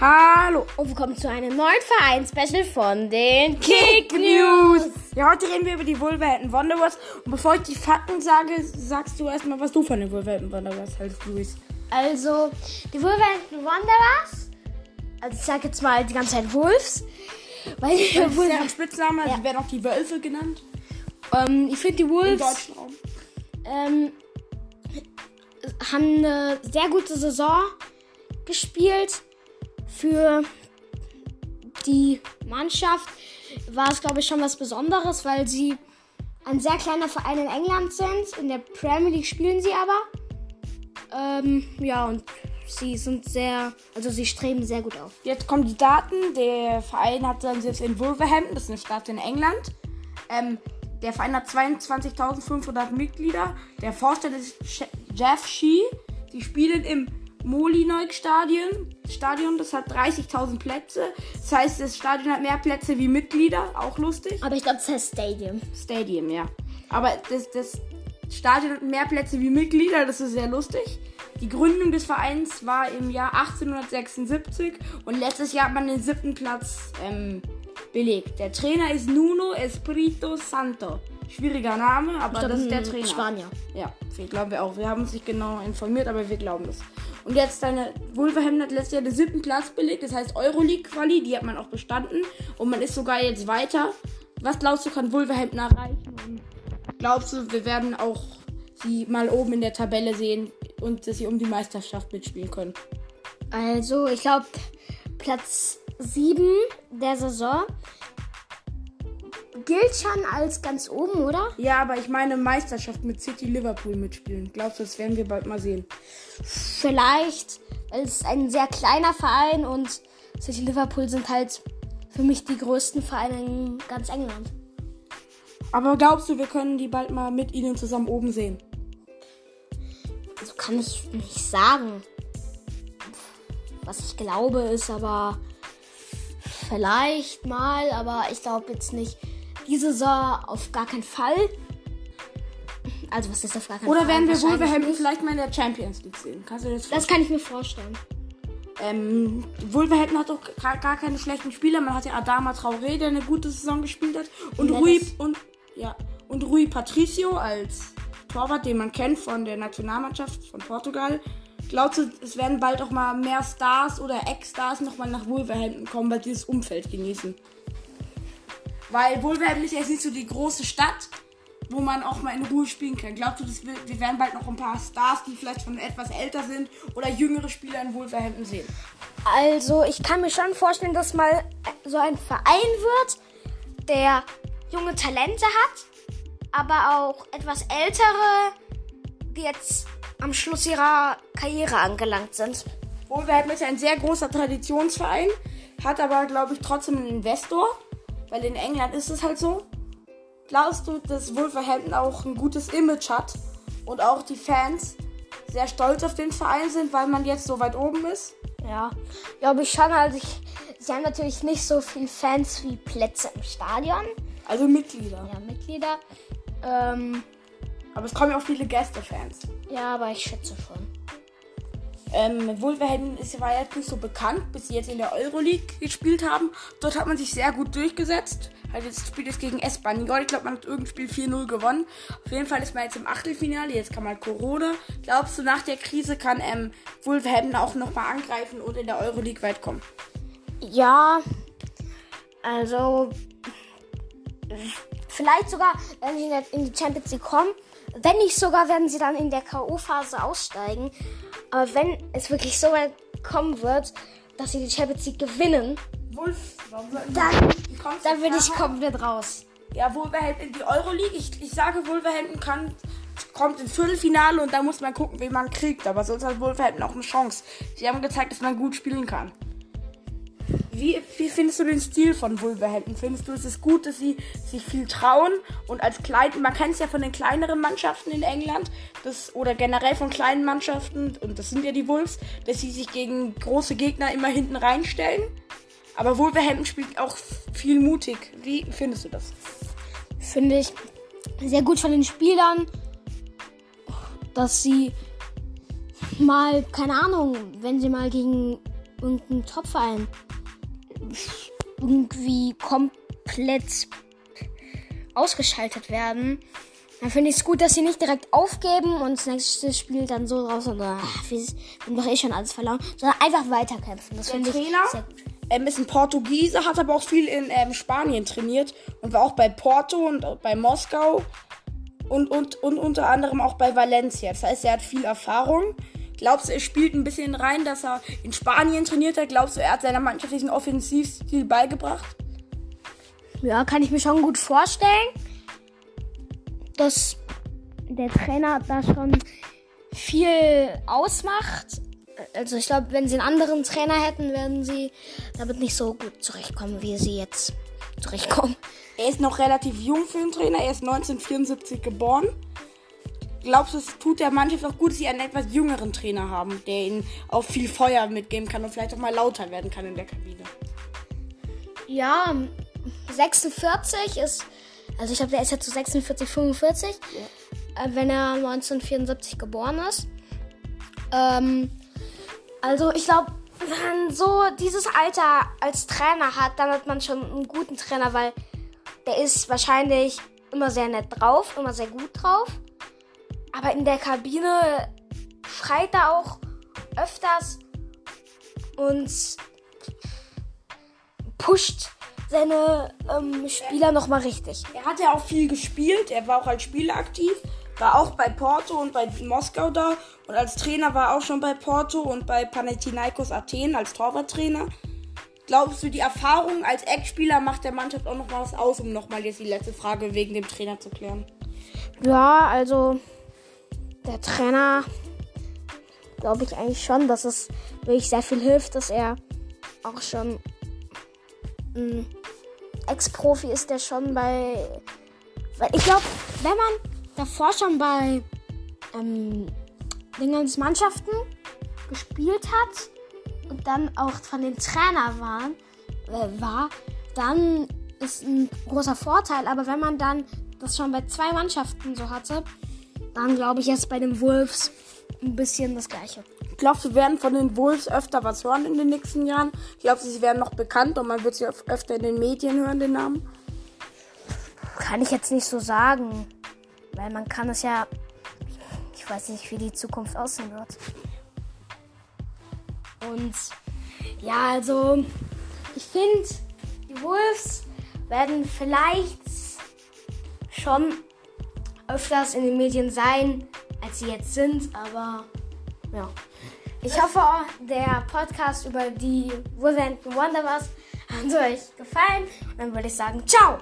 Hallo und willkommen zu einem neuen Verein-Special von den Kick News. Ja, heute reden wir über die Wolverhampton Wanderers. Und bevor ich die Fakten sage, sagst du erstmal, was du von den Wolverhampton Wanderers hältst, Luis. Also, die Wolverhampton Wanderers, also ich sage jetzt mal die ganze Zeit Wolves, weil die Das ist Wolves, ja ein Spitzname, Ja. die werden auch die Wölfe genannt. ähm, ich finde die Im Wolves deutschen Raum. ähm, haben eine sehr gute Saison gespielt. Für die Mannschaft war es, glaube ich, schon was Besonderes, weil sie ein sehr kleiner Verein in England sind. In der Premier League spielen sie aber. Ähm, ja, und sie sind sehr, also sie streben sehr gut auf. Jetzt kommen die Daten. Der Verein hat seinen Sitz in Wolverhampton, das ist eine Stadt in England. Ähm, der Verein hat 22.500 Mitglieder. Der Vorstand ist Jeff Shee. Die spielen im Molinoik Stadion. Das hat 30.000 Plätze. Das heißt, das Stadion hat mehr Plätze wie Mitglieder. Auch lustig. Aber ich glaube, es heißt Stadium. Stadium, ja. Aber das, das Stadion hat mehr Plätze wie Mitglieder, das ist sehr lustig. Die Gründung des Vereins war im Jahr 1876 und letztes Jahr hat man den siebten Platz ähm, belegt. Der Trainer ist Nuno Espirito Santo. Schwieriger Name, aber das ist der Trainer. Spanier. Ja, wir glauben wir auch. Wir haben uns nicht genau informiert, aber wir glauben es. Und jetzt deine Wolverhampton hat letztes Jahr den siebten Platz belegt, das heißt Euroleague-Quali, die hat man auch bestanden und man ist sogar jetzt weiter. Was glaubst du, kann Wolverhampton erreichen? Und glaubst du, wir werden auch sie mal oben in der Tabelle sehen und dass sie um die Meisterschaft mitspielen können? Also, ich glaube, Platz 7 der Saison gilt schon als ganz oben, oder? Ja, aber ich meine Meisterschaft mit City Liverpool mitspielen. Glaubst du, das werden wir bald mal sehen? Vielleicht, weil es ist ein sehr kleiner Verein und City Liverpool sind halt für mich die größten Vereine in ganz England. Aber glaubst du, wir können die bald mal mit ihnen zusammen oben sehen? Also kann ich nicht sagen. Was ich glaube, ist aber vielleicht mal, aber ich glaube jetzt nicht. Diese Saison auf gar keinen Fall. Also was ist auf gar keinen Oder Fall? werden wir Wolverhampton vielleicht mal in der Champions League sehen? Kannst du das Das kann ich mir vorstellen. Ähm, Wolverhampton hat doch gar, gar keine schlechten Spieler. Man hat ja Adama Traoré, der eine gute Saison gespielt hat. Und. Rui, und, ja, und Rui Patricio als Torwart, den man kennt von der Nationalmannschaft von Portugal. Glaubst du, es werden bald auch mal mehr Stars oder Ex-Stars nochmal nach Wolverhampton kommen, weil die das Umfeld genießen? Weil Wolverhampton ist jetzt nicht so die große Stadt, wo man auch mal in Ruhe spielen kann. Glaubst du, das wird, wir werden bald noch ein paar Stars, die vielleicht schon etwas älter sind oder jüngere Spieler in Wolverhampton sehen? Also, ich kann mir schon vorstellen, dass mal so ein Verein wird, der junge Talente hat, aber auch etwas ältere, die jetzt am Schluss ihrer Karriere angelangt sind. Wolverhampton ist ein sehr großer Traditionsverein, hat aber, glaube ich, trotzdem einen Investor, weil in England ist es halt so. Glaubst du, dass Wolverhampton auch ein gutes Image hat und auch die Fans sehr stolz auf den Verein sind, weil man jetzt so weit oben ist? Ja, glaube ich schon. Also, ich, sie haben natürlich nicht so viele Fans wie Plätze im Stadion. Also Mitglieder. Ja, Mitglieder. Ähm, Aber es kommen ja auch viele Gästefans. ja, aber ich schätze schon. Ähm, Wolverhampton ist, war jetzt nicht so bekannt, bis sie jetzt in der Euroleague gespielt haben. Dort hat man sich sehr gut durchgesetzt. Halt jetzt spielt es gegen Espanyol. Ich glaube, man hat irgendein Spiel 4-0 gewonnen. Auf jeden Fall ist man jetzt im Achtelfinale. Jetzt kam halt Corona. Glaubst du, nach der Krise kann ähm, Wolverhampton auch nochmal angreifen und in der Euroleague weit kommen? Ja, also vielleicht sogar, wenn sie in die Champions League kommen. Wenn nicht sogar, werden sie dann in der K.O.-Phase aussteigen. Aber wenn es wirklich so weit kommen wird, dass sie die Champions League gewinnen, Wolf, dann, dann bin ich komplett raus. Ja, Wolverhampton in die Euroleague. Ich, ich sage, Wolverhampton kann, kommt ins Viertelfinale und da muss man gucken, wen man kriegt. Aber sonst hat Wolverhampton auch eine Chance. Sie haben gezeigt, dass man gut spielen kann. Wie, wie findest du den Stil von Wolverhampton? Findest du, es ist gut, dass sie sich viel trauen und als klein, man kennt es ja von den kleineren Mannschaften in England, das, oder generell von kleinen Mannschaften, und das sind ja die Wolves, dass sie sich gegen große Gegner immer hinten reinstellen. Aber Wolverhampton spielt auch viel mutig. Wie findest du das? Finde ich sehr gut von den Spielern, dass sie mal, keine Ahnung, wenn sie mal gegen irgendein Topverein irgendwie komplett ausgeschaltet werden, dann finde ich es gut, dass sie nicht direkt aufgeben und das nächste Spiel dann so raus und ach, wir haben doch eh schon alles verloren, sondern einfach weiterkämpfen. Das finde ich Trainer sehr gut. ähm, ist ein Portugiese, hat aber auch viel in ähm, Spanien trainiert und war auch bei Porto und bei Moskau und, und, und unter anderem auch bei Valencia. Das heißt, er hat viel Erfahrung. Glaubst du, er spielt ein bisschen rein, dass er in Spanien trainiert hat? Glaubst du, er hat seiner Mannschaft diesen Offensivstil beigebracht? Ja, kann ich mir schon gut vorstellen, dass der Trainer da schon viel ausmacht. Also ich glaube, wenn sie einen anderen Trainer hätten, werden sie damit nicht so gut zurechtkommen, wie sie jetzt zurechtkommen. Er ist noch relativ jung für einen Trainer. Er ist 1974 geboren. Glaubst du, es tut der Mannschaft auch gut, dass sie einen etwas jüngeren Trainer haben, der ihnen auch viel Feuer mitgeben kann und vielleicht auch mal lauter werden kann in der Kabine? Ja, 46 ist, also ich glaube, der ist jetzt so 46, 45, äh, wenn er 1974 geboren ist. Ähm, also ich glaube, wenn man so dieses Alter als Trainer hat, dann hat man schon einen guten Trainer, weil der ist wahrscheinlich immer sehr nett drauf, immer sehr gut drauf. Aber in der Kabine schreit er auch öfters und pusht seine ähm, Spieler nochmal richtig. Er hat ja auch viel gespielt. Er war auch als Spieler aktiv. War auch bei Porto und bei Moskau da. Und als Trainer war er auch schon bei Porto und bei Panathinaikos Athen als Torwarttrainer. Glaubst du, die Erfahrung als Eckspieler macht der Mannschaft auch noch was aus, um nochmal jetzt die letzte Frage wegen dem Trainer zu klären? Ja, also der Trainer glaube ich eigentlich schon, dass es wirklich sehr viel hilft, dass er auch schon ein Ex-Profi ist, der schon bei. Weil ich glaube, wenn man davor schon bei ähm, Dingens Mannschaften gespielt hat und dann auch von den Trainer waren, äh, war, dann ist ein großer Vorteil. Aber wenn man dann das schon bei zwei Mannschaften so hatte, dann glaube ich jetzt bei den Wolves ein bisschen das gleiche. Glaubst du, wir werden von den Wolves öfter was hören in den nächsten Jahren? Glaubst du, sie werden noch bekannt und man wird sie öf- öfter in den Medien hören, den Namen? Kann ich jetzt nicht so sagen, weil man kann es ja. Ich weiß nicht, wie die Zukunft aussehen wird. Und ja, also ich finde, die Wolves werden vielleicht schon öfters in den Medien sein, als sie jetzt sind, aber ja. Ich hoffe, der Podcast über die Wolverhampton Wanderers hat euch gefallen. Und dann würde ich sagen, ciao!